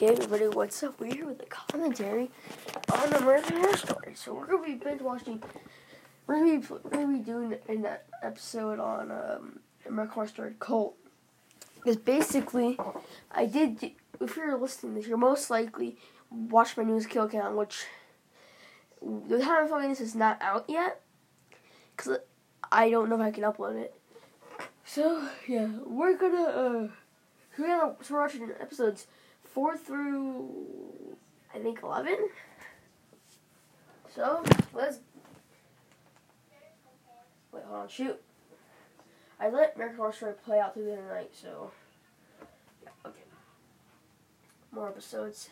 Okay, everybody, what's up? We're here with a commentary on American Horror Story. So we're gonna be binge watching. We're gonna be we're gonna be doing an episode on um, American Horror Story Cult. Because basically, I did. If you're listening to this, you're most likely watch my newest kill count, which the time I'm filming this is not out yet. Cause I don't know if I can upload it. So yeah, we're gonna uh, we're gonna so we're watching episodes four through I think eleven. So let's wait. Hold on. Shoot. I let American Horror Story play out through the night, so yeah. Okay. More episodes.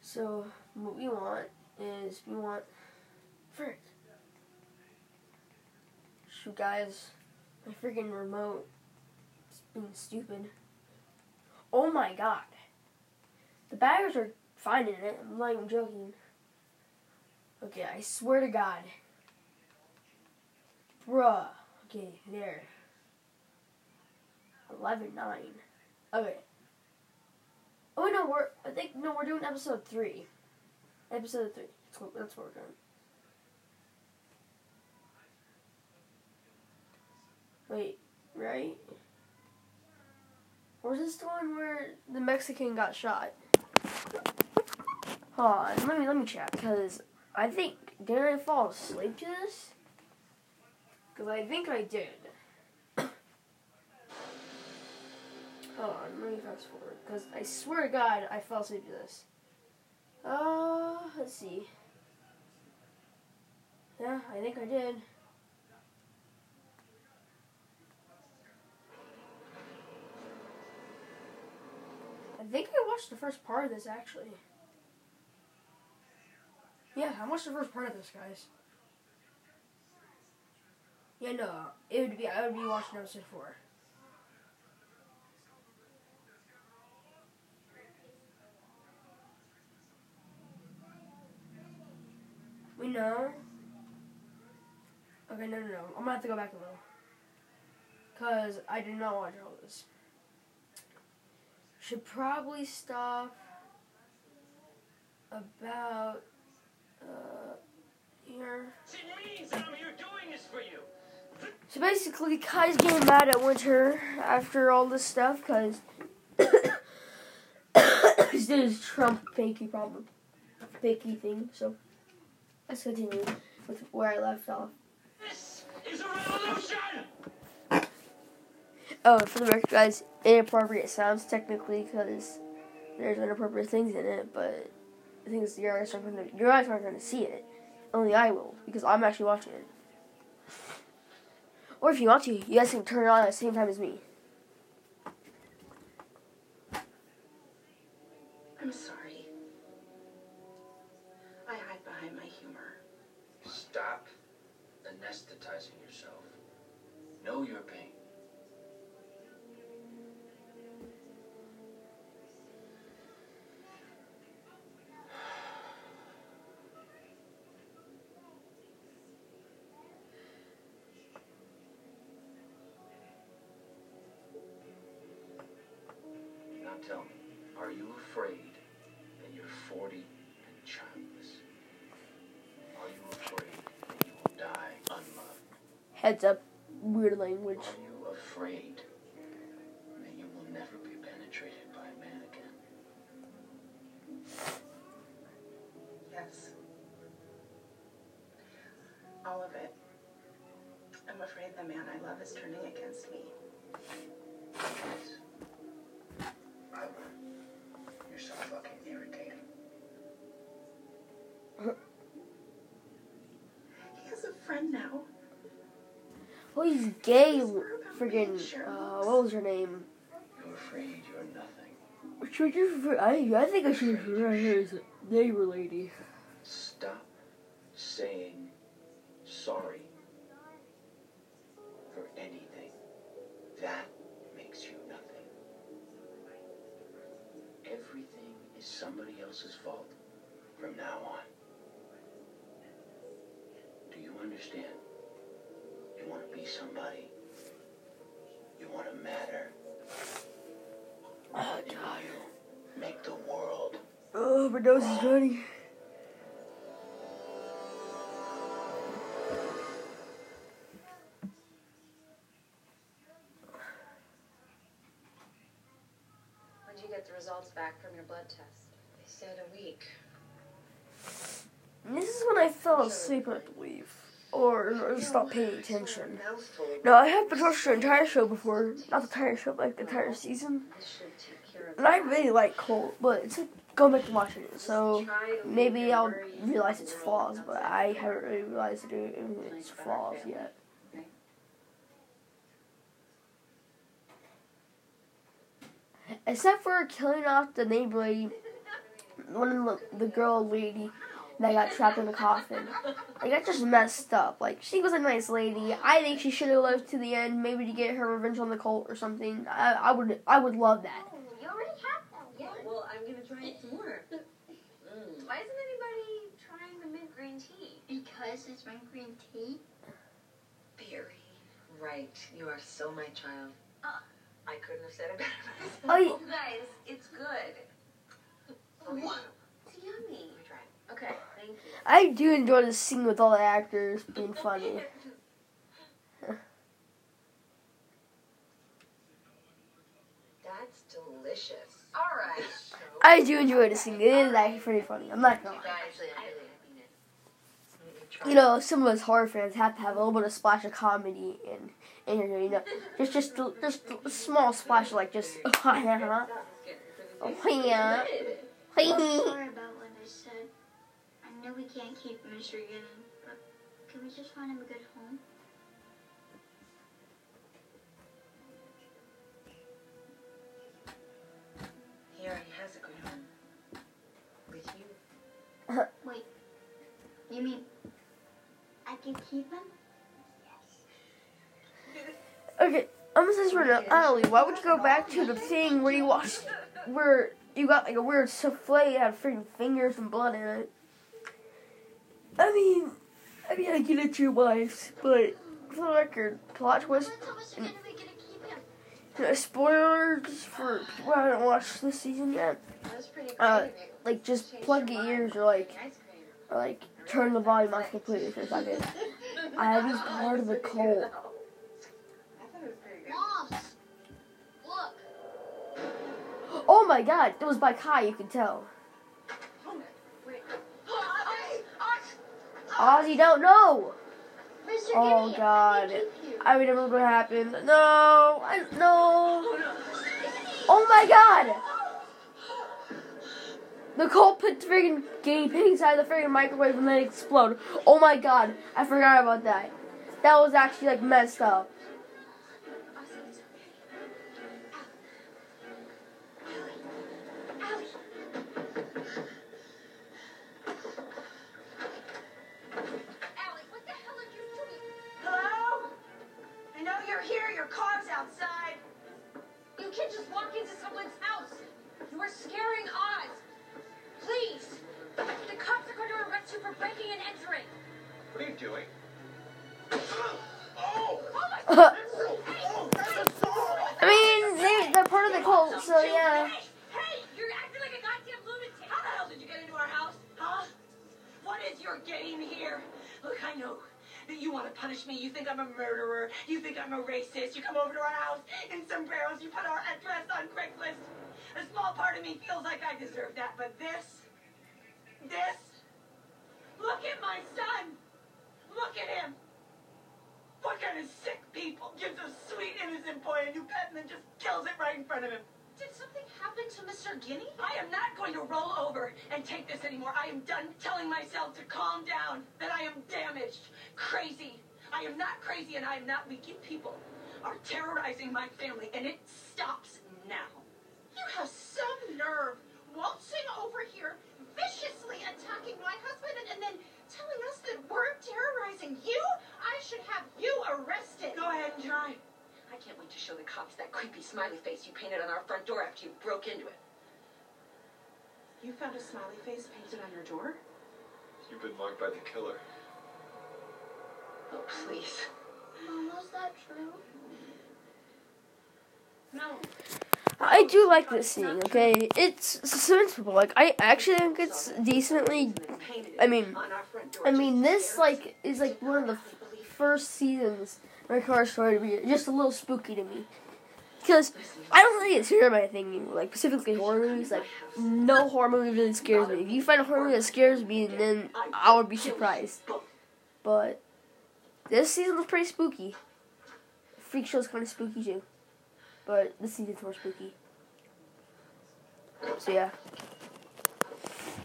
So what we want is we want frick. Shoot, guys, my freaking remote is being stupid. Oh my god. The baggers are finding it. I'm not even joking. Okay, I swear to God. Bruh. Okay, there. 11 9. Okay. Oh, no, we're, I think, no, we're doing episode 3. Episode 3. That's what, that's what we're doing. Wait, right? Or is this the one where the Mexican got shot? Hold on, let me let me check because I think did I fall asleep to this? Because I think I did. Hold on, let me fast forward because I swear to God I fell asleep to this. Uh, let's see. Yeah, I think I did. I think I watched the first part of this actually. Yeah, I watched the first part of this, guys. Yeah, no, it would be I would be watching episode four. We know. Okay, no, no, no. I'm gonna have to go back a little. Cause I did not watch all this. Should probably stop about uh, here. So basically, Kai's getting mad at Winter after all this stuff because he did his Trump fakey problem, fakey thing. So let's continue with where I left off. This is a revolution! Oh, for the record, guys, inappropriate sounds technically because there's inappropriate things in it, but the thing is, your eyes aren't to your eyes aren't going to see it. Only I will because I'm actually watching it. Or if you want to, you guys can turn it on at the same time as me. Are you afraid that you're 40 and childless? Are you afraid that you will die unloved? Heads up, weird language. Are you afraid that you will never be penetrated by a man again? Yes. All of it. I'm afraid the man I love is turning against me. Oh, he's gay. Friggin' uh, what was her name? You're afraid you're nothing. Should you? I I think I should right here is a neighbor lady. Stop saying sorry for anything. That makes you nothing. Everything is somebody else's fault from now on. Do you understand? Hope her nose is running. When did you get the results back from your blood test? They said a week. And this is when I fell asleep, I believe. Or, or stopped paying attention. No, I have been watched the entire show before. Not the entire show, but like the entire season. This should take care of And I really like Cult, but it's like going back to watching it. So maybe I'll realize its flaws, but I haven't really realized it, its flaws yet. Except for killing off the neighbor lady, one of the, the girl lady that got trapped in the coffin. Like that just messed up. Like she was a nice lady. I think she should have lived to the end, maybe to get her revenge on the cult or something. I, I would I would love that. You already have them. Yeah, well, I'm gonna try it some more. Mm. Why isn't anybody trying the mint green tea? Because it's my green tea. Very right. You are so my child. Uh. I couldn't have said it better myself. Oh. Oh, guys, it's good. What? It's yummy. Okay, thank you. I do enjoy the scene with all the actors being funny. That's delicious. All right. I do enjoy the scene. It is actually pretty funny. I'm not gonna lie. Actually, I really mean it. We tried. You know, some of us horror fans have to have a little bit of splash of comedy in in here. You know, just just just a small splash like just. Oh yeah. Oh yeah. I'm sorry about what I said. I know we can't keep Mr. Gannon, but can we just find him a good home? He already has a good home. With you. Wait, you mean I can keep him? Okay, I'm gonna say right now, Natalie, why would you go back to the thing where you watched, where you got like a weird souffle that had freaking fingers and blood in it? I mean, I mean, I get it your wife, but for the record, plot twist, When Thomas are gonna be gonna keep him? you know, spoilers for people who haven't watched this season yet. Uh. Like, just plug your ears or like, or like, turn the volume off completely for a second. Part of cult. I thought it was pretty good. Moms, look. Oh my god, it was by Kai, you can tell. Ozzy don't know. Mr. Oh, God. I can keep. I remember what happened. No, I, no. Oh my god. The cult put friggin' guinea pig inside the friggin' microwave and then it explode. Oh my god, I forgot about that. That was actually like messed up. To roll over and take this anymore. I am done telling myself to calm down, that I am damaged, crazy. I am not crazy and I am not weak. You people are terrorizing my family and it stops now. You have some nerve waltzing over here, viciously attacking my husband, and, and then telling us that we're terrorizing you? I should have you arrested. Go ahead and try. I can't wait to show the cops that creepy smiley face you painted on our front door after you broke into it. You found a smiley face painted on your door? You've been marked by the killer. Oh, please. Mom, was that true? No. I do like this scene. Okay, it's suspenseful. Like I actually think it's decently. Painted. I mean, I mean this like is like one of the f- first seasons where Horror Story to be just a little spooky to me. Because I don't really get scared by anything, like specifically horror movies. Like no horror movie really scares me. If you find a horror movie that scares me, then I would be surprised. But this season was pretty spooky. Freak Show's kind of spooky too, but this season's more spooky. So yeah,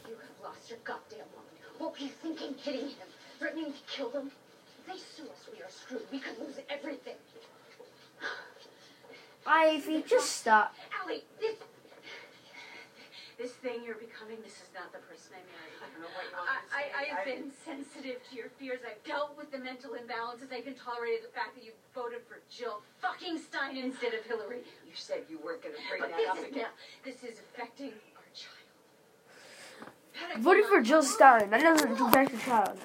You have lost your goddamn mind. What were you thinking, hitting him? Threatening to kill them? If they sue us, we are screwed. We could lose everything. Ivy, just stop. Ally, this... This thing you're becoming, this is not the person I married. I don't know what you want I, I. I've I- been sensitive to your fears. I've dealt with the mental imbalances. I even tolerated the fact that you voted for Jill fucking Stein instead of Hillary. You said you weren't going to bring But that up this is again. now, this is affecting our child. Voting for Jill Stein. That doesn't affect the child.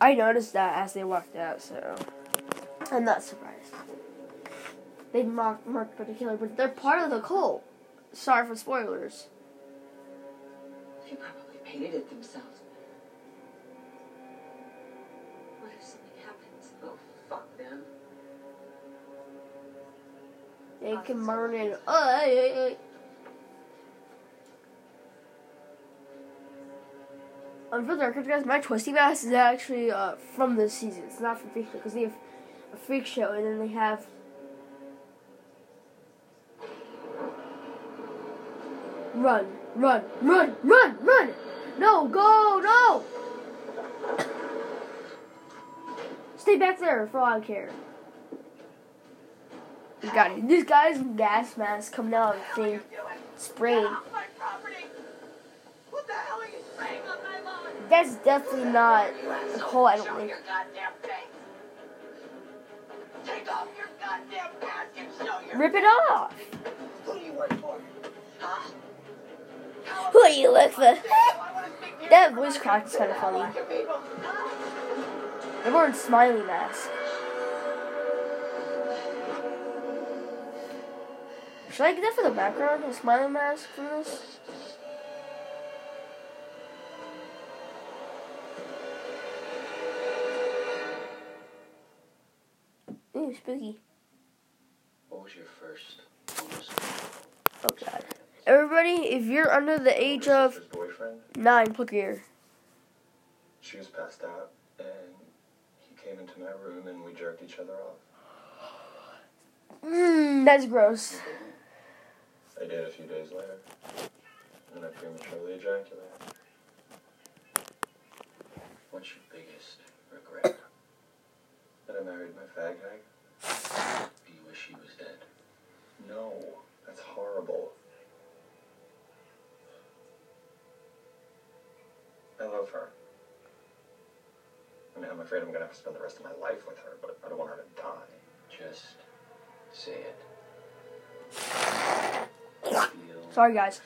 I noticed that as they walked out, so I'm not surprised. They mocked Mark particular, but they're part of the cult. Sorry for spoilers. They probably painted it themselves. What if something happens? Oh, fuck them. They can burn it. Uh, hey, hey, hey. Um, for the record, guys, my twisty mask is actually uh, from this season. It's not from Freak because they have a Freak Show and then they have. Run, run, run, run, run! No, go, no! Stay back there for all I care. You got it. This guy's gas mask coming out of the thing, spraying. off my property! What the hell are you spraying on my lawn? That's definitely not a hole, I don't think. Rip it off! Who do you work for? Huh? Who do you look for? That voice crack is kind of funny. They're wearing smiley masks. Should I get that for the background? A smiley mask from this? Ooh, spooky. What was your first Oh god. Everybody, if you're under the age of nine, plug your ear. She was passed out, and he came into my room, and we jerked each other off. Mmm, that's gross. I did a few days later, and I prematurely ejaculated. What's your biggest regret? That I married my fag hag? Do wish he was dead? No, that's horrible. I love her. I mean, I'm afraid I'm gonna have to spend the rest of my life with her, but I don't want her to die. Just say it. Feel Sorry, guys.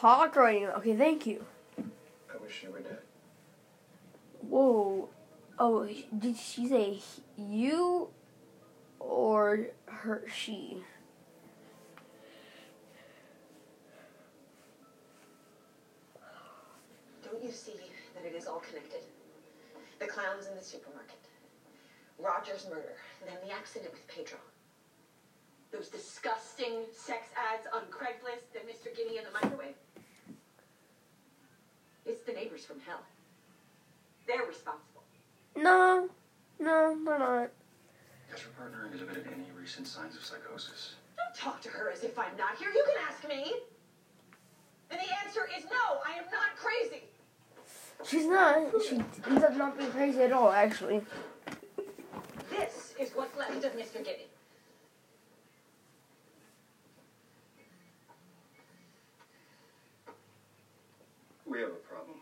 Talk right now. Okay, thank you. I wish you were dead. Whoa. Oh, did she say you or her? She. Don't you see that it is all connected? The clowns in the supermarket, Roger's murder, then the accident with Pedro. Those disgusting sex ads on Craigslist and Mr. Guinea in the microwave. It's the neighbors from hell. They're responsible. No, no, they're not. Has your partner exhibited any recent signs of psychosis? Don't talk to her as if I'm not here. You can ask me. And the answer is no, I am not crazy. She's not. She ends up not being crazy at all, actually. This is what's left of Mr. Guinea. We have a problem.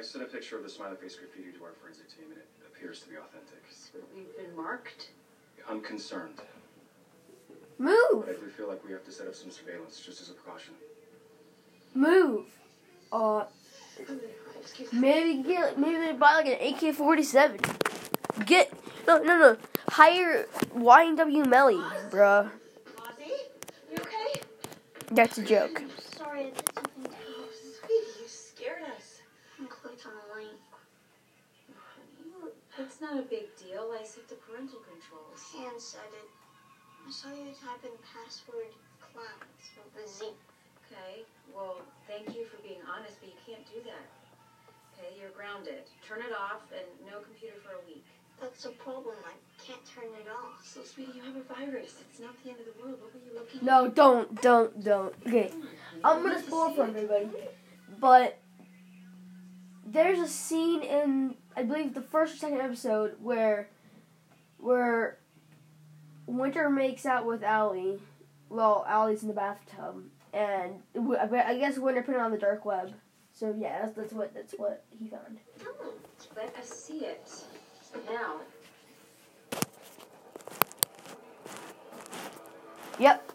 I sent a picture of the smiley face graffiti to our forensic team, and it appears to be authentic. We've been marked. I'm concerned, Move. but I do feel like we have to set up some surveillance just as a precaution. move. Uh, maybe get maybe they buy like an AK forty seven. Get no no no hire YNW Melly, bruh. Ozzy, you okay? That's a joke. You- It's not a big deal. I set the parental controls. Hand said it. I saw you type in password clowns with a Z. Okay. Well, thank you for being honest, but you can't do that. Okay, you're grounded. Turn it off and no computer for a week. That's a problem. I can't turn it off. So, sweetie, you have a virus. It's not the end of the world. What were you looking No, don't don't don't. Okay, I'm gonna spoil for everybody, but there's a scene in I believe the first or second episode where where Winter makes out with Ally. Well, Ally's in the bathtub, and I guess Winter put it on the dark web. So yeah, that's, that's what that's what he found. Oh, Let us see it. Now. Yep.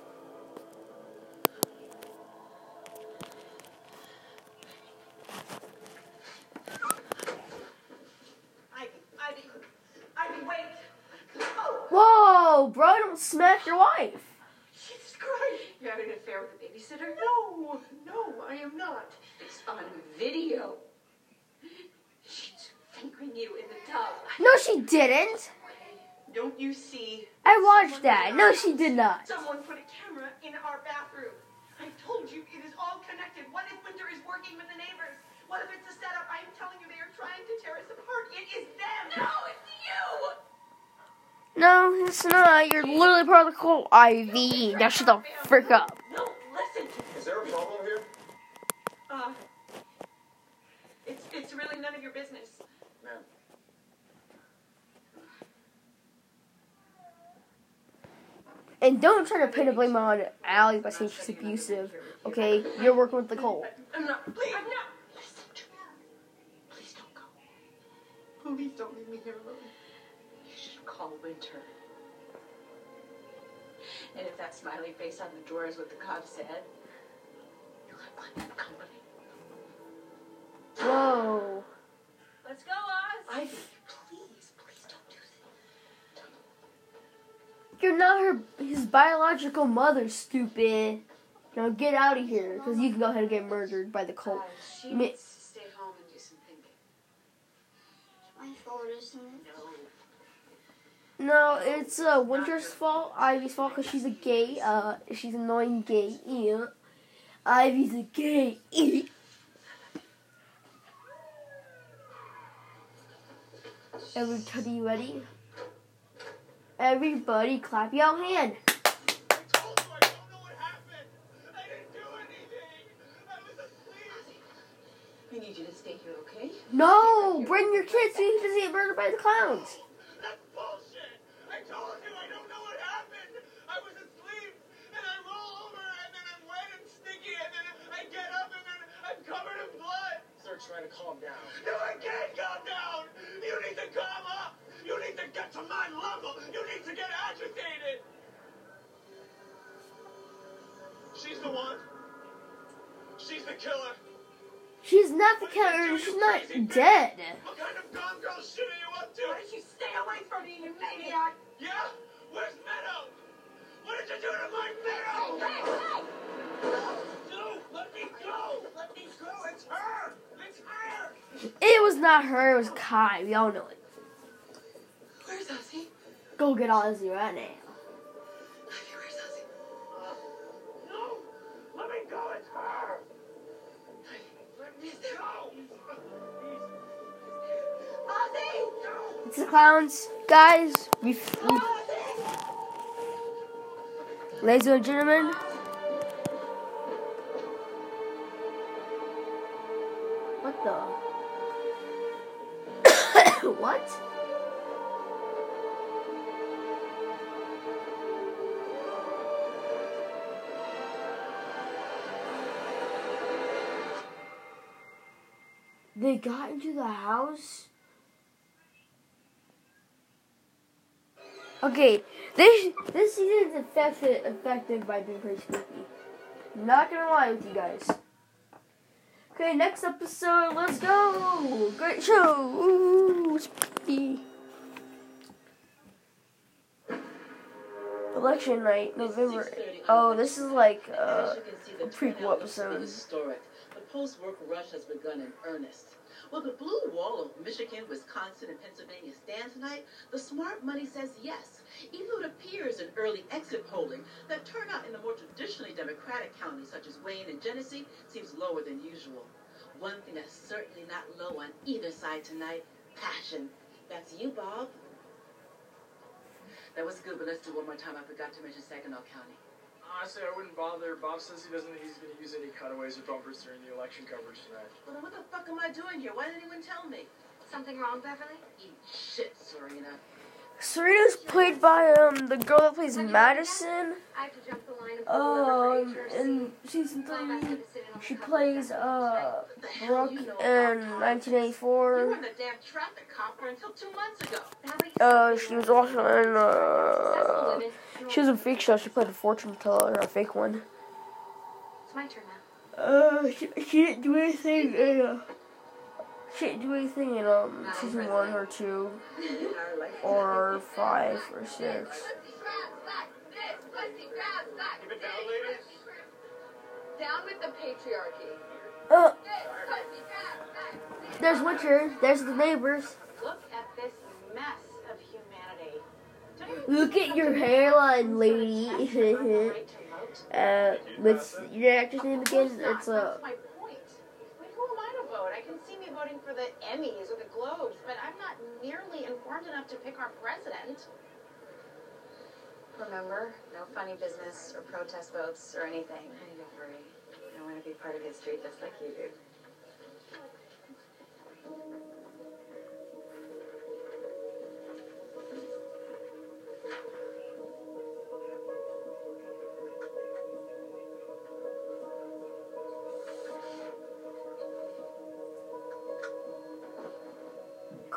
Your wife. Jesus Christ. You're having an affair with a babysitter? No, no, I am not. It's on video. She's fingering you in the tub. No, she didn't. Don't you see? I watched that. No, she did not. Someone put a camera in our bathroom. I told you it is all connected. What if Winter is working with the neighbors? What if it's a setup? I'm telling you, they are trying to tear us apart. It is them. No, it's you. No, it's not. You're literally part of the cult, Ivy. Now shut the frick up. No, listen to me. Is there a problem here? Uh, it's it's really none of your business. Ma'am. And don't try to pin a blame on Ally by saying she's abusive. Okay, you're working with the cult. I'm not. Please, I'm not. Listen to me. Please don't go. Please don't leave me here alone. You call Winter. And if that smiley face on the door is what the cop said, you'll have plenty of company. Whoa. Let's go, Oz. Ivy, please, please don't do that. You're not her his biological mother, stupid. Now get out of here, because you can go ahead and get murdered by the cult. Guys, she Mi- needs to stay home and do some thinking. My fault, isn't it? No. It's uh, Winter's fault, Ivy's fault, because she's a gay. Uh, she's annoying gay. Yeah. Ivy's a gay. Everybody ready? Everybody clap your hand. I told you I don't know what happened. I didn't do anything. I was asleep. I need you to stay here, okay? No, bring your kids so you can get murdered by the clowns. Calm down. No, I can't calm down. You need to calm up. You need to get to my level. You need to get agitated. She's the one. She's the killer. She's not the killer. She's not dead. What kind of gone girl shit are you up to? Why don't you stay away from me, you maniac? Yeah? Where's Meadow? What did you do to my Meadow? No, let me go! Let me go! It's her! It's her! It was not her. It was Kai. We all know it. Where's Ozzy? Go get Ozzy right now. Ivy, where's Ozzy? No! Let me go! It's her! Let me go! Ozzy! It's the clowns, guys. We, we ladies and gentlemen. What the? What? They got into the house. Okay, this this season is effective effective by being pretty spooky. Not gonna lie with you guys. Okay, next episode. Let's go. Great show. Ooh, spooky. Election night, November. Oh, this is like uh, a prequel episode. The post-work rush has begun in earnest. Will the blue wall of Michigan, Wisconsin, and Pennsylvania stand tonight? The smart money says yes. Even though it appears in early exit polling that turnout in the more traditionally Democratic counties such as Wayne and Genesee seems lower than usual. One thing that's certainly not low on either side tonight, passion. That's you, Bob. That was good, but let's do one more time. I forgot to mention Saginaw County. Honestly, I wouldn't bother. Bob says he doesn't think he's going to use any cutaways or bumpers during the election coverage tonight. Well, then what the fuck am I doing here? Why didn't anyone tell me? Something wrong, Beverly? Eat shit, Serena. Serena's played by um the girl that plays Madison. I have to jump the line and pull Um, in season three, what it's in on the she plays uh What the hell Brooke in about Tom? You 1984. were the damn traffic cop for until two months ago. Uh, she was also in uh, she was in Freak Show. She played a fortune teller, a fake one. It's my turn now. Uh, she, she didn't do anything in uh, she didn't do anything in um season one or two or five or six. Down, with the patriarchy. Uh, there's Winter. There's the neighbors. Look at this mess of humanity. Look at your hairline, lady. uh, what's your actor's name again? It's uh. That's my point. Wait, who am I to vote? I can see me voting for the Emmys or the Globes, but I'm not nearly informed enough to pick our president. Remember, no funny business or protest votes or anything. Honey, don't worry. I want to be part of history just like you do.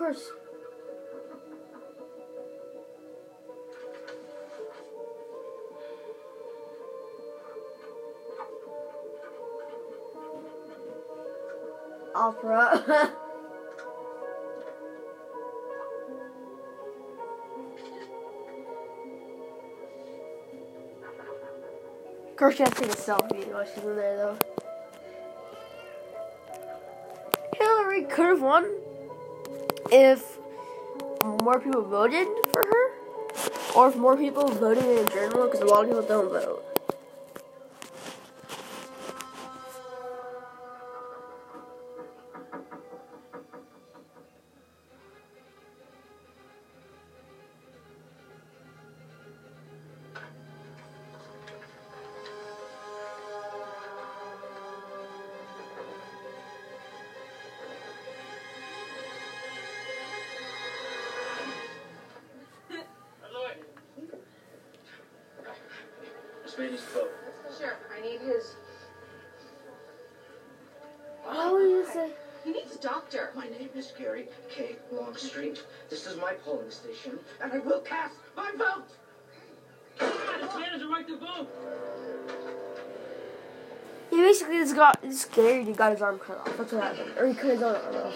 Course. Opera. of course, she has to take a selfie while she's in there, though. Hillary could have won if more people voted for her, or if more people voted in general, because a lot of people don't vote. Got scared. He got his arm cut off. That's what happened, or he cut his own arm off.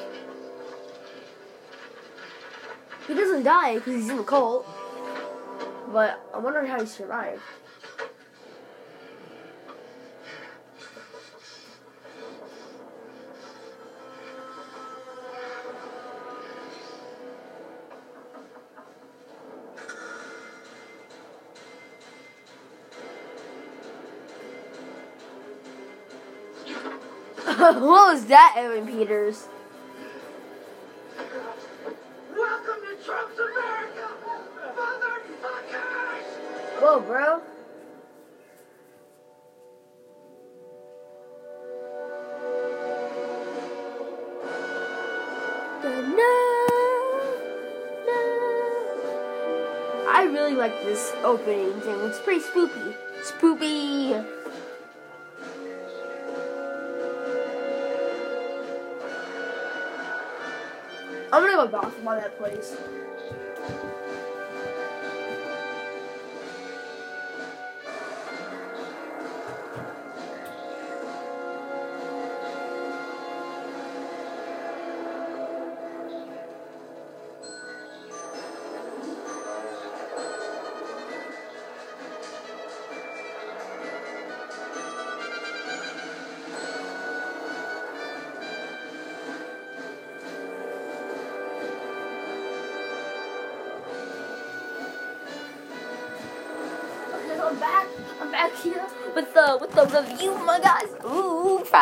He doesn't die because he's in the cult, but I wonder how he survived. What was that, Evan Peters? Welcome to Trump's America, motherfuckers! Whoa, bro. I really like this opening thing. It's pretty spoopy. Spoopy. I'm gonna go bathroom on that place.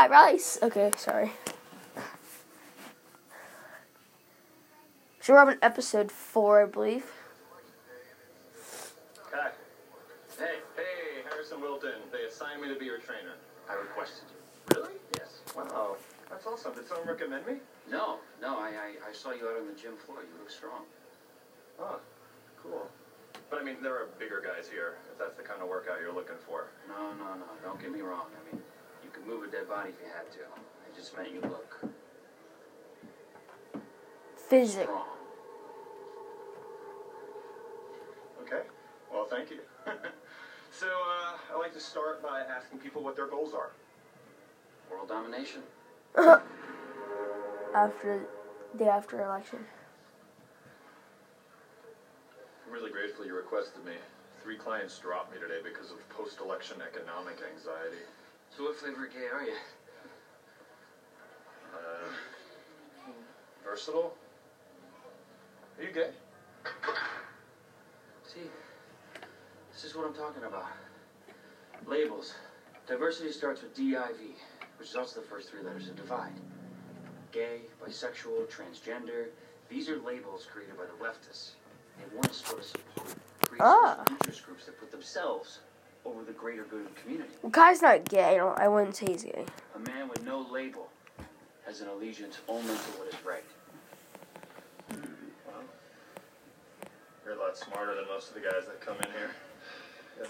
Fried rice. Okay, sorry. So we're on episode four, I believe. Hi. Hey, hey, Harrison Wilton. They assigned me to be your trainer. I requested you. Really? Yes. Wow, oh, that's awesome. Did someone recommend me? No, no, I, I, I saw you out on the gym floor. You look strong. Oh, cool. But I mean, there are bigger guys here, if that's the kind of workout you're looking for. No, no, no. Don't get me wrong. I mean, you could move a dead body if you had to. I just meant you look Physics. strong. Okay. Well, thank you. so, uh, I like to start by asking people what their goals are. World domination. after day after election. I'm really grateful you requested me. Three clients dropped me today because of post-election economic anxiety. So what flavor of gay are you? Uh, versatile? Are you gay? See, this is what I'm talking about. Labels. Diversity starts with D-I-V, which is also the first three letters of divide. Gay, bisexual, transgender. These are labels created by the leftists. They want to split us apart. Create Ah. interest groups that put themselves over the greater good of the community. Well, Kai's not gay. I, don't, I wouldn't say he's gay. A man with no label has an allegiance only to what is right. Hmm, well, you're a lot smarter than most of the guys that come in here. Yeah.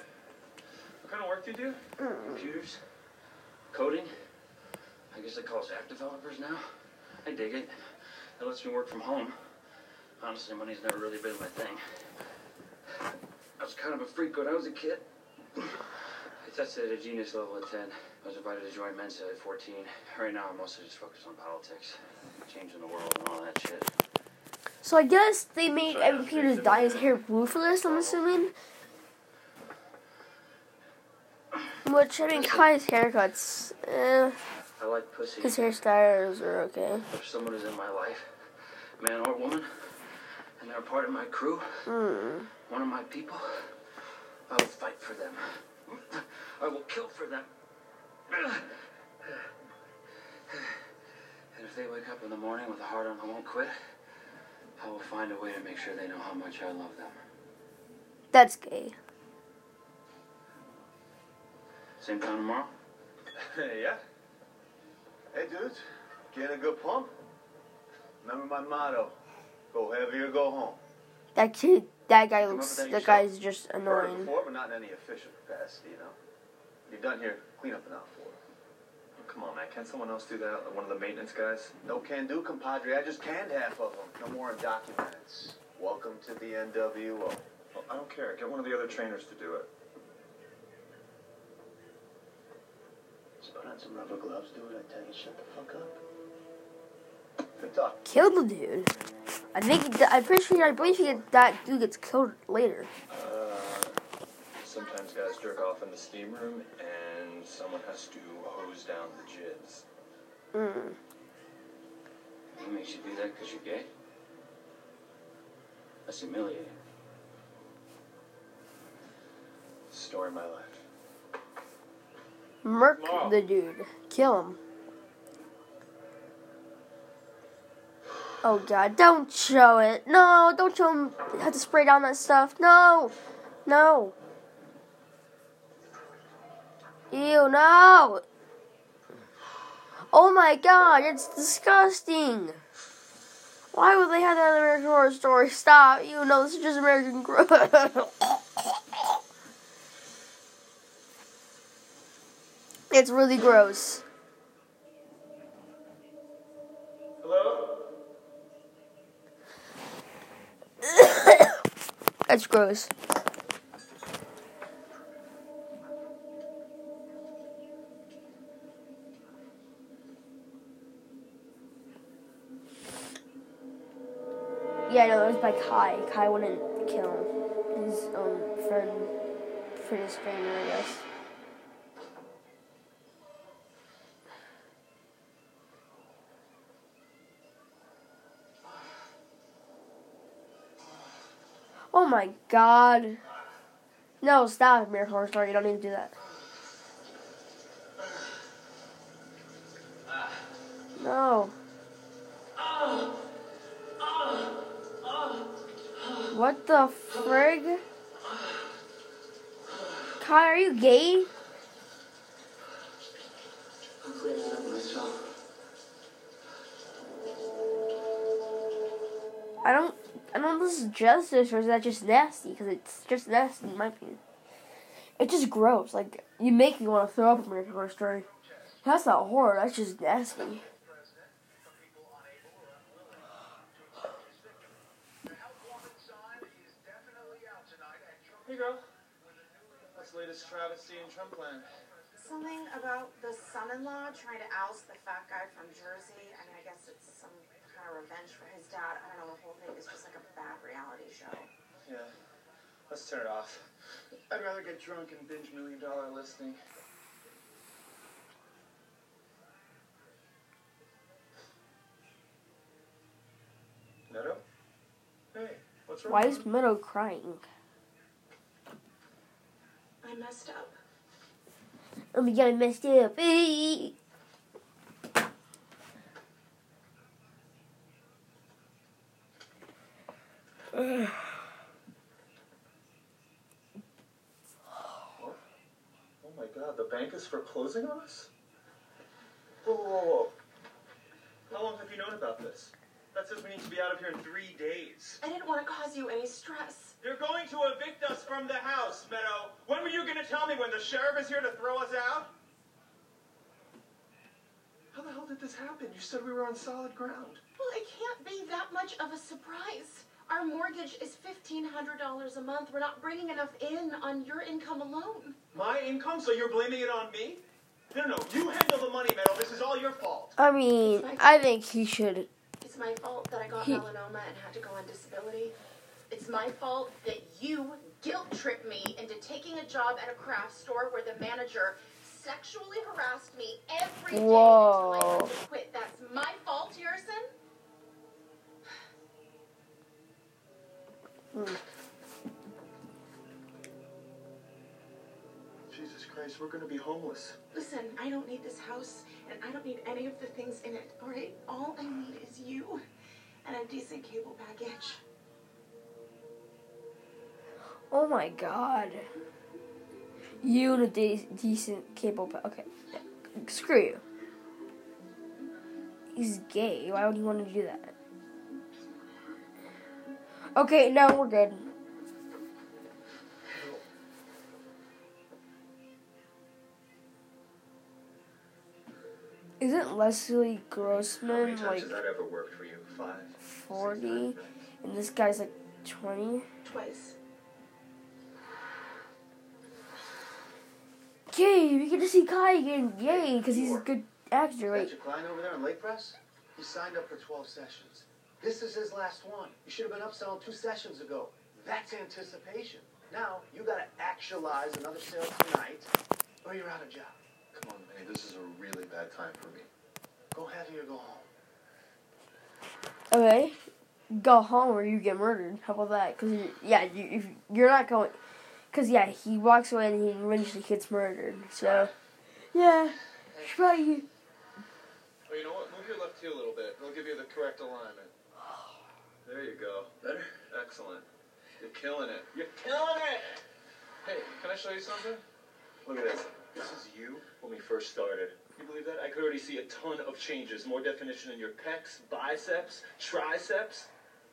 What kind of work do you do? Mm. Computers, coding. I guess they call us app developers now. I dig it. It lets me work from home. Honestly, money's never really been my thing. I was kind of a freak when I was a kid. I tested at a genius level at 10. I was invited to join Mensa at 14. Right now, I'm mostly just focused on politics, changing the world and all that shit. So I guess they made Evan Peters dye his hair blue for this. I'm assuming. Which I mean, Kai's haircuts. Eh, I like pussy. his hairstyles are okay. If someone is in my life, man or woman, and they're a part of my crew, Hmm. one of my people, I will fight for them. I will kill for them. And if they wake up in the morning with a heart on I won't quit, I will find a way to make sure they know how much I love them. That's gay. Same time tomorrow? yeah. Hey, dudes, getting a good pump? Remember my motto: go heavy or go home. That kid, that guy looks. that guy's just annoying. before, but not in any official capacity, you know. You're done here. Clean up the now for. Come on, man. Can't someone else do that? One of the maintenance guys? No can do, compadre. I just canned half of them. No more undocumented. Welcome to the NWO. Well, I don't care. Get one of the other trainers to do it. Just put on some rubber gloves, do it. I tell you, shut the fuck up. Good talk. Killed the dude. I think. he- I'm pretty sure. I believe he get, that dude gets killed later. Uh, sometimes guys jerk off in the steam room, and someone has to hose down the jizz. Mm. What makes you do that because you're gay? That's humiliating. Story of my life. Murk Tomorrow. the dude. Kill him. Oh god, don't show it. No, don't show him have to spray down that stuff. No. No. Ew, no. Oh my god, it's disgusting. Why would they have that American Horror Story? Stop. You know, this is just American it's really gross. That's gross. Yeah, no, it was by Kai. Kai wouldn't kill. His um friend, friend stranger, I guess. my god. No, stop, American Horror Story! You don't need to do that. No. What the frig? Kai, are you gay? I don't I don't know if this is justice or is that just nasty? Because it's just nasty in my opinion. It's just gross. Like you make me want to throw up in your horror story. That's not horror. That's just nasty. Here you go. That's the latest travesty in Trump land. Something about the son-in-law trying to oust the fat guy from Jersey. I mean, I guess it's some kind of revenge for his dad. I don't know. The whole thing is just like a bad reality show. Yeah. Let's turn it off. I'd rather get drunk and binge Million Dollar Listing. Meadow? Hey, what's wrong? Why is Meadow crying? I messed up. Oh my god, I messed up. Hey. Oh my god, the bank is foreclosing on us? Whoa, whoa, whoa. How long have you known about this? That says we need to be out of here in three days. I didn't want to cause you any stress. They're going to evict us from the house, Meadow. When were you going to tell me? When the sheriff is here to throw us out? How the hell did this happen? You said we were on solid ground. Well, it can't be that much of a surprise. Our mortgage is $1,500 a month. We're not bringing enough in on your income alone. My income, so you're blaming it on me? No, no, no. You handle the money, Meadow. This is all your fault. I mean, I think he should. It's my fault that I got He- melanoma and had to go on disability. It's my fault that you guilt tripped me into taking a job at a craft store where the manager sexually harassed me every day until I had to quit. That's my fault, Harrison. Hmm. Jesus Christ, we're gonna be homeless. Listen, I don't need this house, and I don't need any of the things in it, alright? All I need is you and a decent cable package. Oh my god. You and a de- decent cable. Pa- okay. Screw you. He's gay. Why would he want to do that? Okay, no, we're good. Isn't Leslie Grossman like that ever worked for you? 40 and this guy's like 20? Twice. Yay, we get to see Kai again. Yay, because he's a good actor. Wait, Got your client over there in leg press? He signed up for 12 sessions. This is his last one. You should have been upselling two sessions ago. That's anticipation. Now, you gotta actualize another sale tonight, or you're out of job. Come on, Manny, this is a really bad time for me. Go heavy or go home. okay. Go home or you get murdered. How about that? Because, yeah, you, if you're not going. Because, yeah, he walks away and he eventually gets murdered. So, yeah. should Probably. Oh, you know what? Move your left heel a little bit. It'll give you the correct alignment. There you go. Better? Excellent. You're killing it. You're killing it! Hey, can I show you something? Look at this. This is you when we first started. Can you believe that? I could already see a ton of changes. More definition in your pecs, biceps, triceps.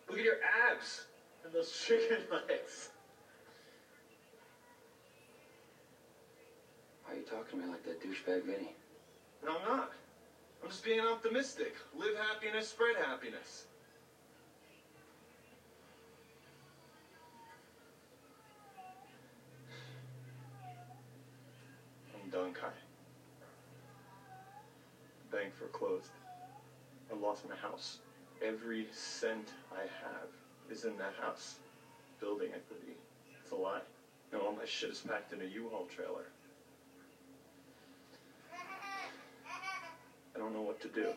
Look at your abs. And those chicken legs. Why are you talking to me like that douchebag Vinny? No, I'm not. I'm just being optimistic. Live happiness, spread happiness. I'm done, Kai. Bank foreclosed. I lost my house. Every cent I have is in that house. Building equity. It's a lie. And all my shit is packed in a U-Haul trailer. I don't know what to do.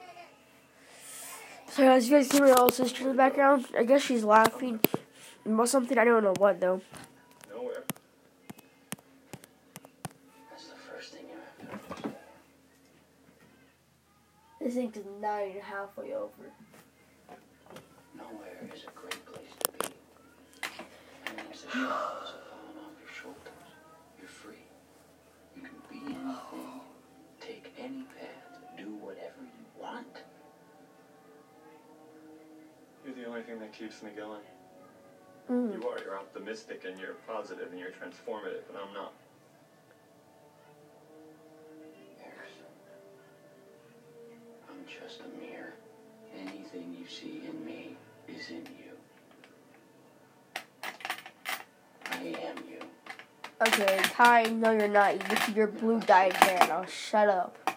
So, as you guys see my little sister in the background, I guess she's laughing about something. I don't know what, though. That's the first thing you have to This think it's nine and halfway over. Nowhere is a great place to be. And there's the shadows are falling off your shoulders. You're free. You can be anything, take any path, do whatever you want. You're the only thing that keeps me going. Mm. You are. You're optimistic and you're positive and you're transformative, and I'm not. Ty, no, you're not. You This is your blue dyed hair. Now shut up.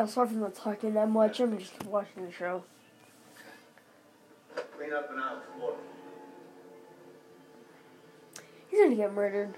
Yeah, sorry for not talking that much. I'm just watching the show. Clean up and out floor. He's gonna get murdered.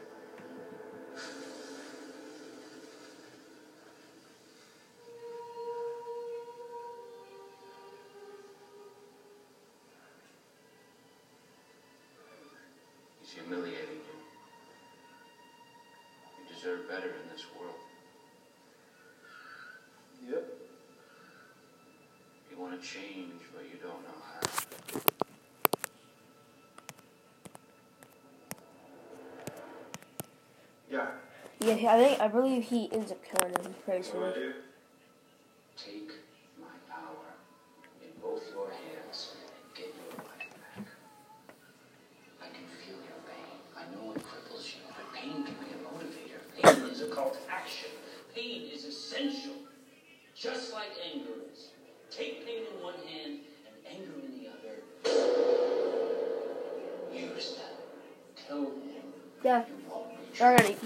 Yeah. I think I believe he ends up killing him pretty soon.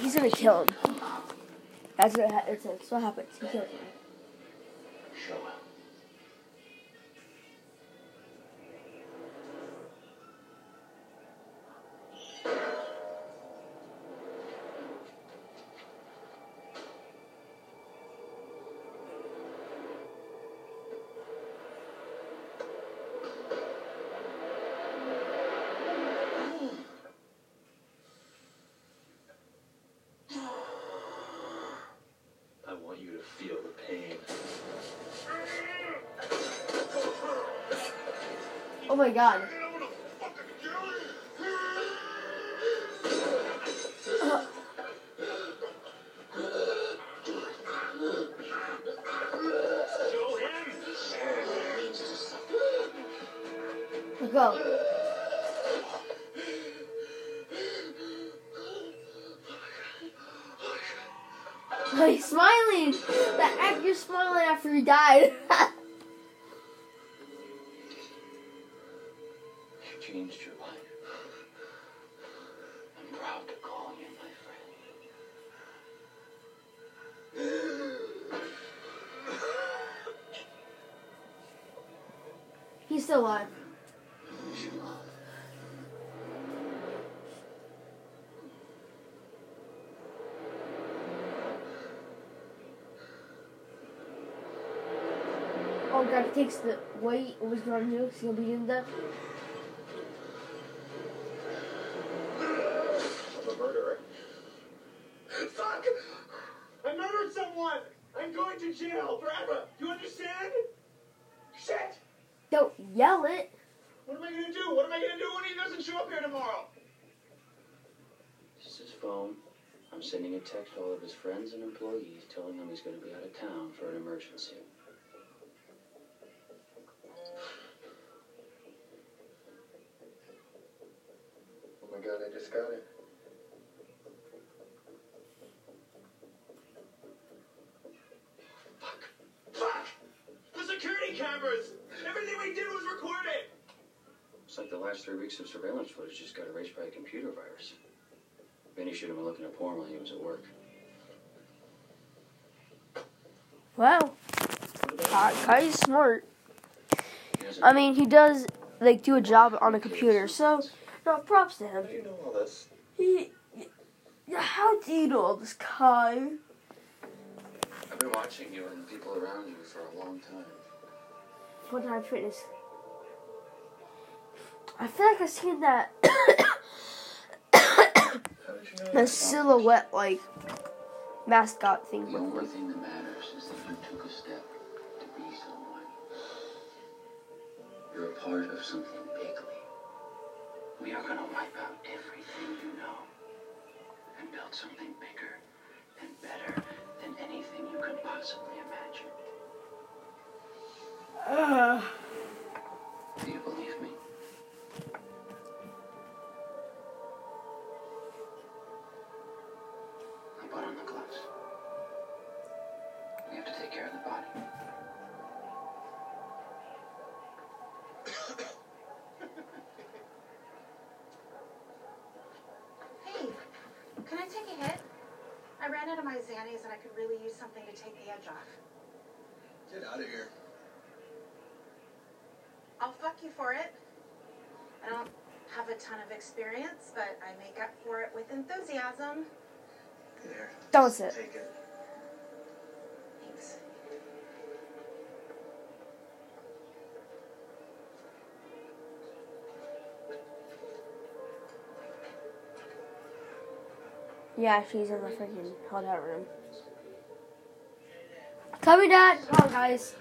He's gonna kill him. That's what, ha- that's what happens. He kills him. God. Still alive. Oh god, he takes the weight of his too. He's gonna be in death. I'm a murderer. Fuck! I murdered someone! I'm going to jail forever! You understand? Shit! Don't yell it. What am I gonna do? What am I gonna do when he doesn't show up here tomorrow? This is his phone. I'm sending a text to all of his friends and employees telling them he's going to be out of town for an emergency. Oh my god, I just got it. Fuck! Fuck! The security cameras! Everything we did was recorded! It's like the last three weeks of surveillance footage just got erased by a computer virus. Benny should have been looking at porn while he was at work. Well, uh, Kai, Kai's smart. I mean, he does like do a job on a computer, so no props to him. How do you know all this? He, how do you know all this, Kai? I've been watching you and people around you for a long time. One time fitness. I feel like I've seen that the silhouette like mascot thing The before. You took a step to be someone. You're a part of something bigly. We are gonna wipe out everything you know and build something bigger and better than anything you can possibly imagine. My Xannies and I could really use something to take the edge off. Get out of here. I'll fuck you for it. I don't have a ton of experience, but I make up for it with enthusiasm. There. that was Yeah, she's in the freaking hotel room. Dad. Come on, guys.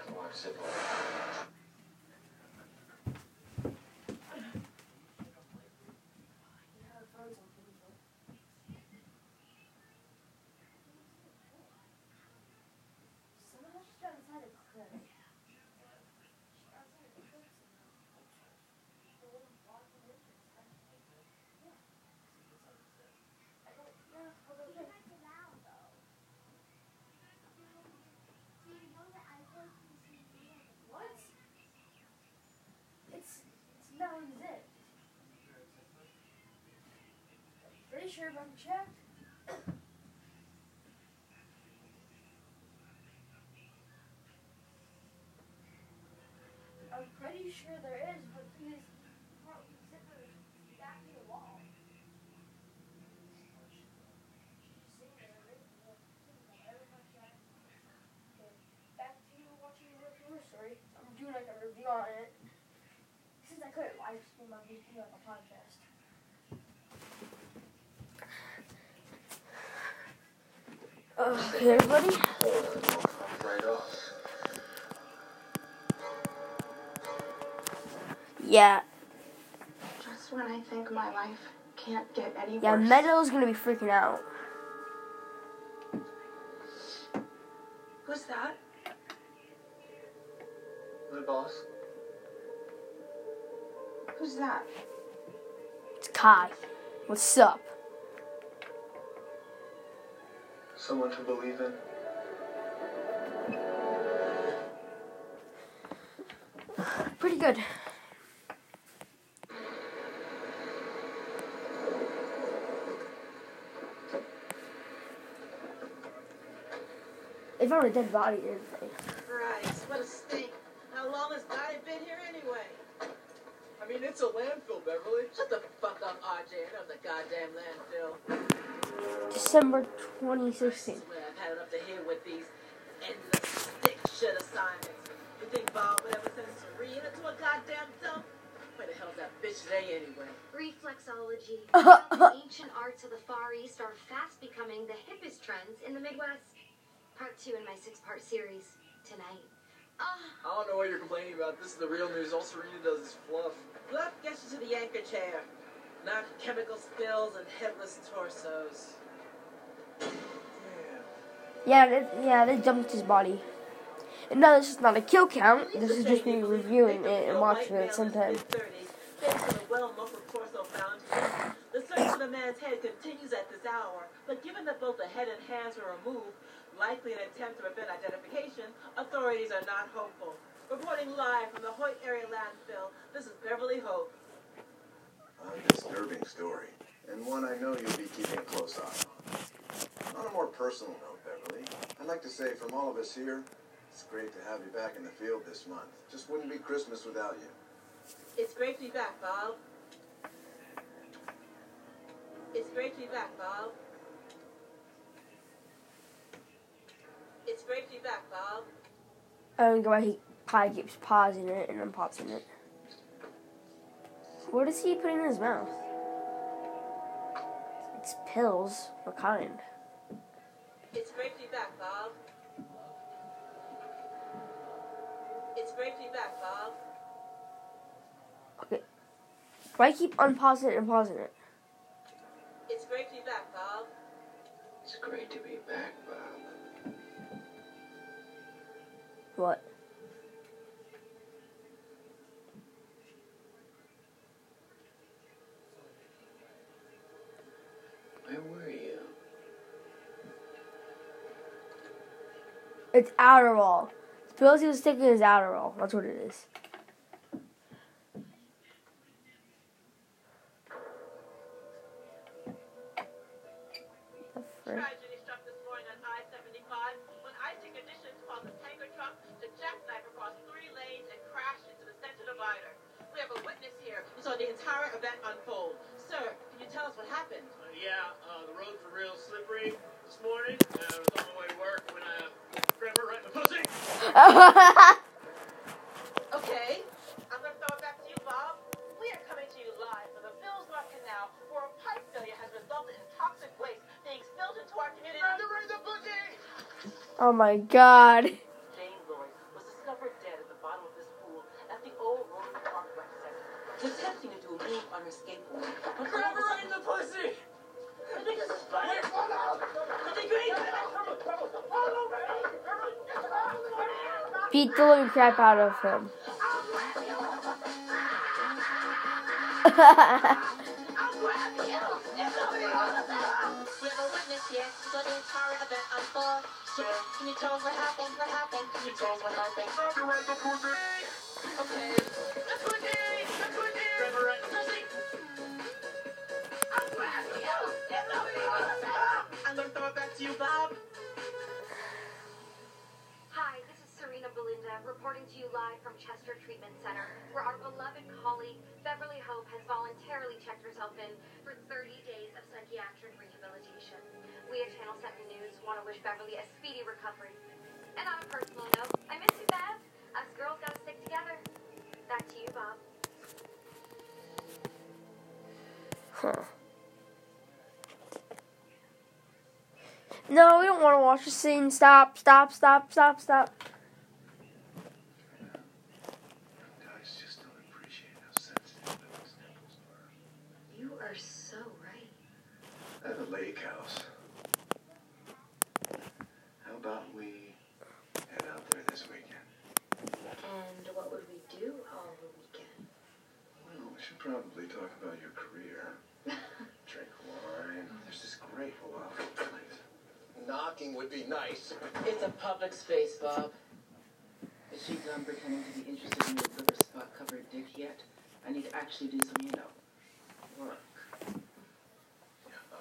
I'm pretty sure there is, but probably sit there back to the wall. Watching the Horror Story. I'm doing like a review on it. Since I couldn't live stream, I'm just doing like a podcast. Okay, everybody. Yeah, Just when I think my life can't get any yeah. worse. Meadow's gonna be freaking out. Who's that? My boss. Who's that? It's Kai. What's up? Someone to believe in. Pretty good. They found a dead body and everything. Christ, what a stink. How long has Gotti been here anyway? I mean, it's a landfill, Beverly. Shut the fuck up, RJ. That was a goddamn landfill. December 2016. Swear, I've had it up to here with these endless stick shit assignments. You think Bob would ever send Serena to a goddamn dump? Where the hell's that bitch today anyway? Reflexology. The ancient arts of the Far East are fast becoming the hippest trends in the Midwest. Part two in my six part series tonight. Ah, I don't know what you're complaining about. This is the real news. All Serena does is fluff. Fluff gets you to the anchor chair. Not chemical spills and headless torsos. Yeah, they, yeah, they dumped his body. And no, this is not a kill count. This is just me reviewing it and watching it sometime. Based on a well-muffled torso found the search for the man's head continues at this hour. But given that both the head and hands were removed, likely an attempt to prevent identification, authorities are not hopeful. Reporting live from the Hoyt area landfill, this is Beverly Hope. A disturbing story, and one I know you'll be keeping a close eye on. On a more personal note, Beverly, I'd like to say from all of us here, It's great to have you back in the field this month. Just wouldn't be Christmas without you. It's great to be back, Bob. It's great to be back, Bob. It's great to be back, Bob. I don't know why he probably keeps pausing it and then pausing it. What is he putting in his mouth? It's pills. What kind? It's great to be back, Bob. It's great to be back, Bob. Okay. Why keep unpausing it and pausing it? It's great to be back, Bob. It's great to be back, Bob. What? It's Adderall. The pills he was taking is Adderall. That's what it is. The frick? Tragedy struck this morning on I-75 when icy conditions caused a tanker truck to jackknife across three lanes and crash into the center divider. We have a witness here who saw the entire event unfold. Sir, can you tell us what happened? Uh, yeah, uh, the roads were real slippery this morning. Uh, I was on my way to work when I uh, grabbed her right in the pussy. Okay. I'm going to throw it back to you, Bob. We are coming to you live from the Millsbrook Canal where a pipe failure has resulted in toxic waste being spilled into our community. Oh my god. Crap out of him. You, Bob. Reporting to you live from Chester Treatment Center, where our beloved colleague Beverly Hope has voluntarily checked herself in for 30 days of psychiatric rehabilitation. We at Channel 7 News want to wish Beverly a speedy recovery. And on a personal note, I miss you, Bev. Us girls gotta stick together. Back to you, Bob. Huh. No, we don't want to watch the scene. Stop, stop, stop, stop, stop. Guys just don't appreciate how sensitive those nipples are. You are so right. I have a lake house. How about we head out there this weekend? And what would we do all the weekend? Well, we should probably talk about your career. Drink wine. Oh, there's this great falafel place. Knocking would be nice. It's a public space, Bob. Is she done pretending to be interested in your liver spot covered dick yet? I need to actually do some, you know, work.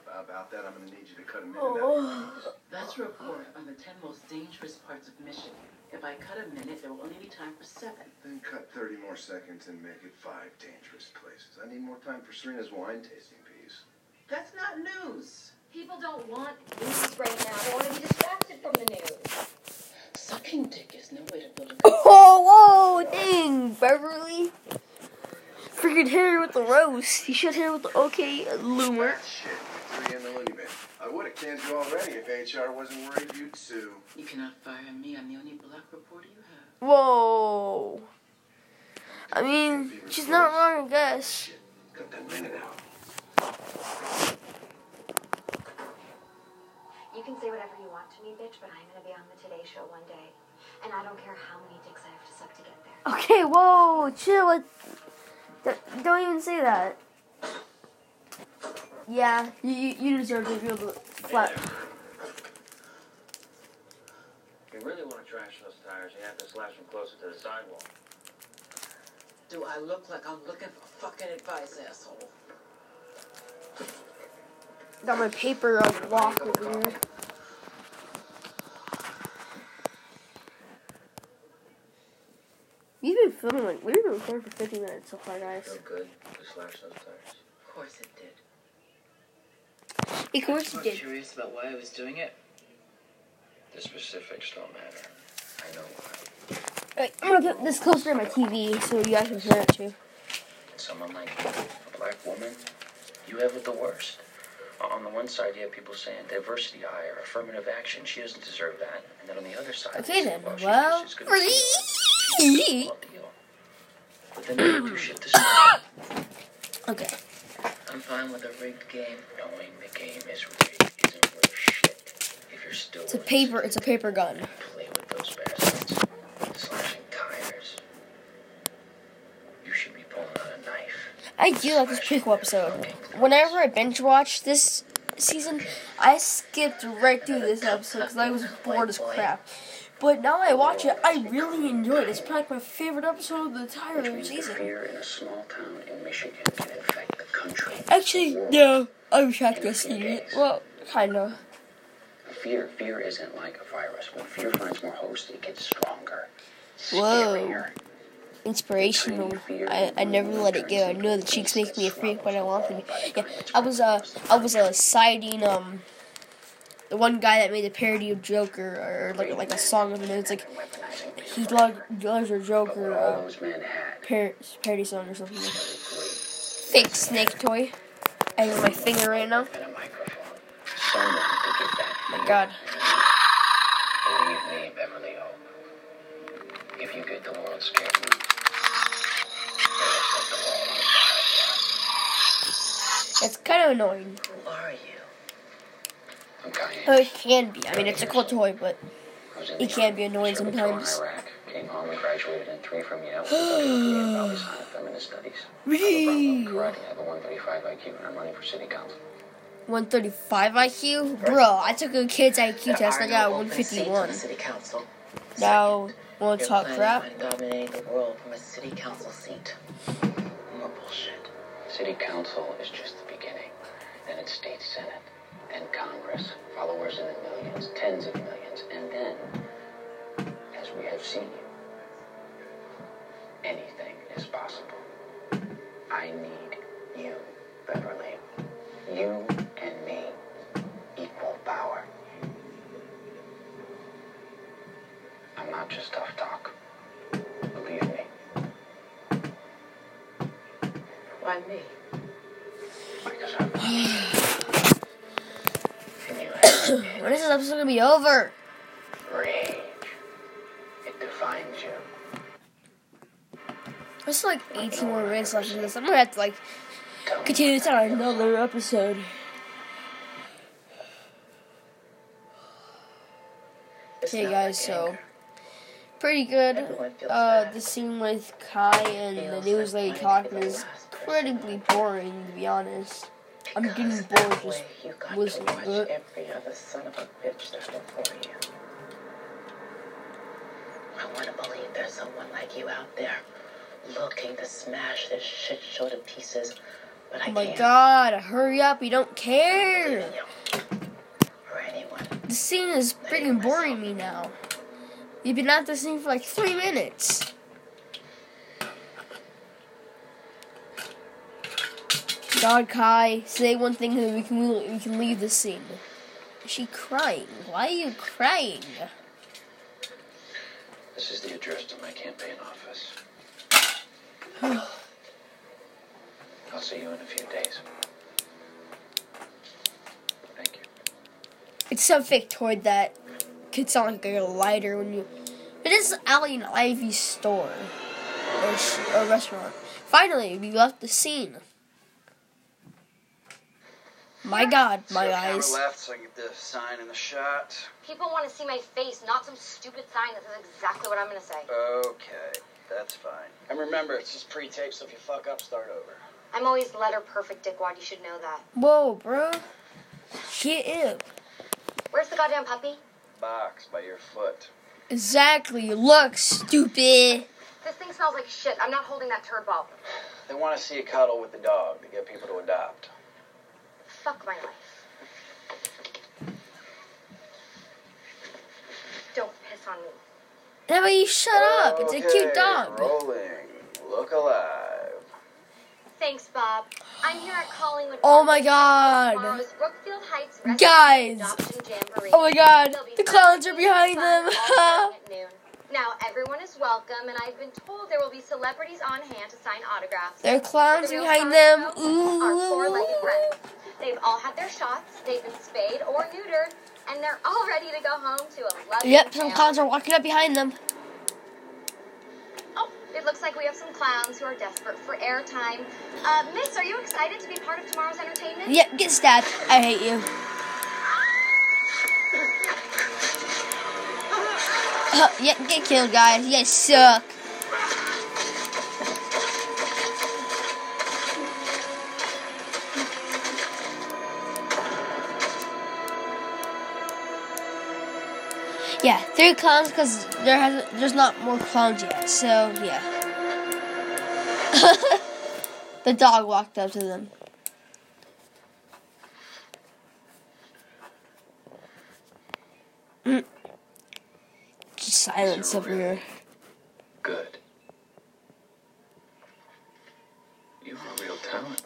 About, about that, I'm gonna need you to cut a minute Oh. out. Let's report on the 10 most dangerous parts of Michigan. If I cut a minute, there will only be time for seven. Then cut 30 more seconds and make it five dangerous places. I need more time for Serena's wine tasting piece. That's not news. People don't want news right now. They want to be distracted from the news. Sucking dick is no way to build a Oh, whoa, dang, Beverly. Freaking hit her with the roast. You should hit her with the okay loomer. That shit, you three in the leave it. I would have canned you already if HR wasn't worried you'd sue. You cannot fire me. I'm the only black reporter you have. Whoa. I mean, she's not wrong, I guess. Cut that minute out. You can say whatever you want to me, bitch, but I'm gonna be on the Today Show one day. And I don't care how many dicks I have to suck to get there. Okay, whoa, chill. It, don't- don't even say that. Yeah, you, you you deserve to feel the flat. If you really want to trash those tires, you have to slash them closer to the sidewall. Do I look like I'm looking for fucking advice, asshole? Got my paper of lock over here. You've been filming like we've been recording for 50 minutes so far, guys. Feel good to slash those tires. Of course it did. Of course I'm did. curious about why I was doing it. The specifics don't matter. I know why. Alright, I'm gonna put this closer to my TV so you guys can hear it too. Someone like you, a black woman, you have it the worst. On the one side, you have people saying diversity hire, affirmative action. She doesn't deserve that. And then on the other side, Okay then, well, she's well, just as good as you are. She's. But then they do shit same. Okay. I'm fine with a rigged game. Knowing the game is rigged isn't worth shit. If you're still It's a paper. It's a paper gun. play with those bastards, slashing tires, you should be pulling out a knife. I do like this prequel episode. Whenever I binge watch this season, I skipped right through this episode because I was bored as crap. But now I watch it, I really enjoy it. It's probably my favorite episode of the entire season. Fear in a small town in Michigan can infect the country. Actually, no, I could see it. Well, kinda. Fear, fear isn't like a virus. When fear finds more hosts, it gets stronger. Whoa. Inspirational. I, I never let it go. I know the cheeks make me a freak when I want them. Yeah, I was uh I was uh citing um the one guy that made a parody of Joker or like like a song of it. It's like he loves loves your Joker uh, par- parody song or something. Fake snake toy. I have my finger right now. Someone to get that. My God. Believe me, Beverly Hope. If you get the world scared, It's kind of annoying. Who are you? Oh, it can be. I mean, it's a cool toy, but I was in it can be annoying sometimes. a tour in sometimes. Came home and graduated in three from Yale. with a degree in and feminist studies. Really? Karate, I have a 135 IQ, and I'm running for city council. 135 IQ? Bro, I took a kid's IQ test. I got 151. City council. Now, wanna talk crap? on dominating the world from a city council seat. More bullshit. City council is just the beginning. Then it's state senate, then Congress, followers in the millions, tens of millions, and then, as we have seen, anything is possible. I need you, Beverly. You and me, equal power. I'm not just tough talk. Believe me. Why me? when is this episode gonna be over? Rage. There's like 18 more minutes left in this. I'm gonna have to like continue this on another episode. Okay, guys, so pretty good. Uh, the scene with Kai and the news lady talking is incredibly boring, to be honest. I'm getting bored just listening to it. Every other son of a bitch that's before you. I want to believe there's someone like you out there looking to smash this shit show to pieces, but I Oh my can't. god, hurry up, you don't care! Or anyone. The scene is freaking boring me now. You've been at this scene for like three minutes. God, Kai, say one thing and we can we can leave the scene. Is she crying? Why are you crying? This is the address to my campaign office. I'll see you in a few days. Thank you. It's some fake toy that could sound like a lighter when you. It is Ally and Ivy's store or, sh- or restaurant. Finally, we left the scene. My God, my eyes. left so I get the sign in the shot. People want to see my face, not some stupid sign that says exactly what I'm going to say. Okay, that's fine. And remember, it's just pre-tape, so if you fuck up, start over. I'm always letter perfect, dickwad. You should know that. Whoa, bro. Shit up. Where's the goddamn puppy? Box by your foot. Exactly. Look, stupid. This thing smells like shit. I'm not holding that turd ball. They want to see a cuddle with the dog to get people to adopt. Fuck my life. Don't piss on me. That way you shut up. It's a cute dog. Rolling. Look alive. Thanks, Bob. I'm here at Collingwood. Oh my god. Brookfield Heights Guys. Oh my god. The clowns are behind them. all starting at noon. Now, everyone is welcome, and I've been told there will be celebrities on hand to sign autographs. there are clowns The behind them. though, Our four-legged Ooh. They've all had their shots, they've been spayed or neutered, and they're all ready to go home to a loving Yep, some family. clowns are walking up behind them. Oh, it looks like we have some clowns who are desperate for airtime. Uh, Miss, are you excited to be part of tomorrow's entertainment? Yep, get stabbed. I hate you. Uh, yep, get killed, guys. You guys suck. Yeah, three clowns because there has there's not more clowns yet. So yeah. the dog walked up to them. Mm. Just silence over here. Good. You have a real talent.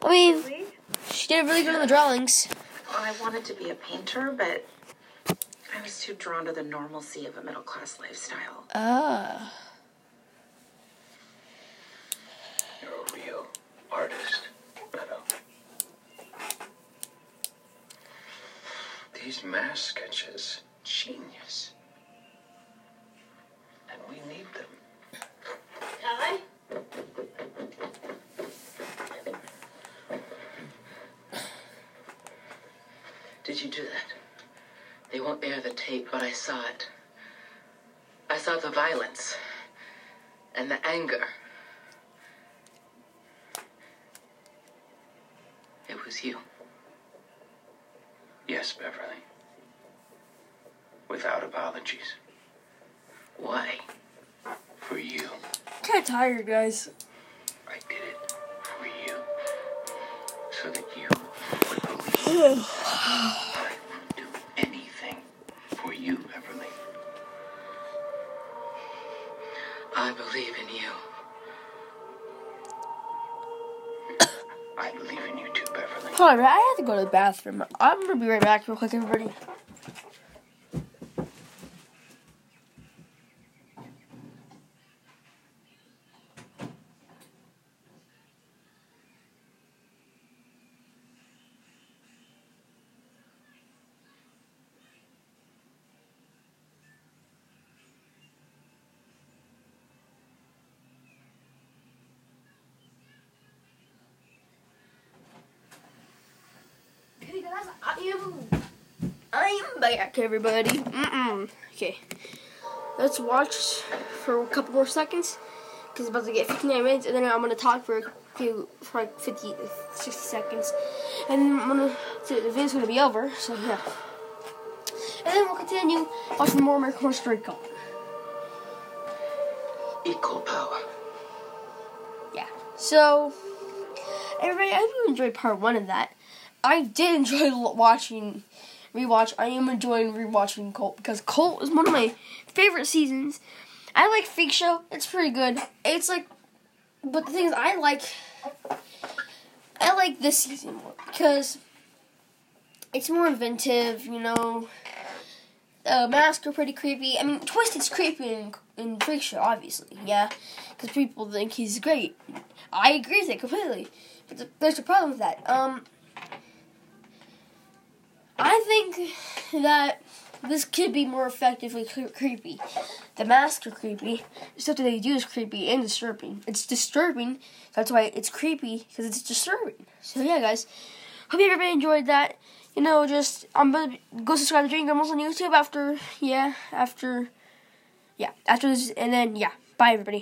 I mean, she did really good on the drawings. Well, I wanted to be a painter, but I was too drawn to the normalcy of a middle class lifestyle. Ah. You're a real artist, Meadow. These mask sketches, genius. And we need them. Hi. Did you do that? They won't air the tape, but I saw it. I saw the violence and the anger. It was you. Yes, Beverly. Without apologies. Why? For you. Kind of tired, guys. I have to go to the bathroom. I'm gonna be right back real quick, everybody. Okay, guys, I am. Back, everybody. Mm-mm. Okay, let's watch for a couple more seconds because it's about to get 59 minutes, and then I'm gonna talk for a few, for like 50, 60 seconds, and then I'm gonna the video's gonna be over. So yeah, and then we'll continue watching more American Horror Story Cult. Equal power. Yeah. So, everybody, I hope you enjoyed part one of that. I did enjoy watching rewatch. I am enjoying rewatching Cult because Cult is one of my favorite seasons. I like Freak Show. It's pretty good. It's like, but the thing is, I like, I like this season more because it's more inventive. You know, the masks are pretty creepy. I mean, Twisty's creepy in, in Freak Show, obviously. Yeah, because people think he's great. I agree with it completely. But there's a problem with that. Um, I think that this could be more effectively cre- creepy. The masks are creepy. The stuff that they do is creepy and disturbing. It's disturbing. That's why it's creepy because it's disturbing. So yeah, guys. Hope you everybody enjoyed that. You know, just I'm gonna go subscribe to Dream Grumbles on YouTube after yeah after yeah after this and then yeah bye everybody.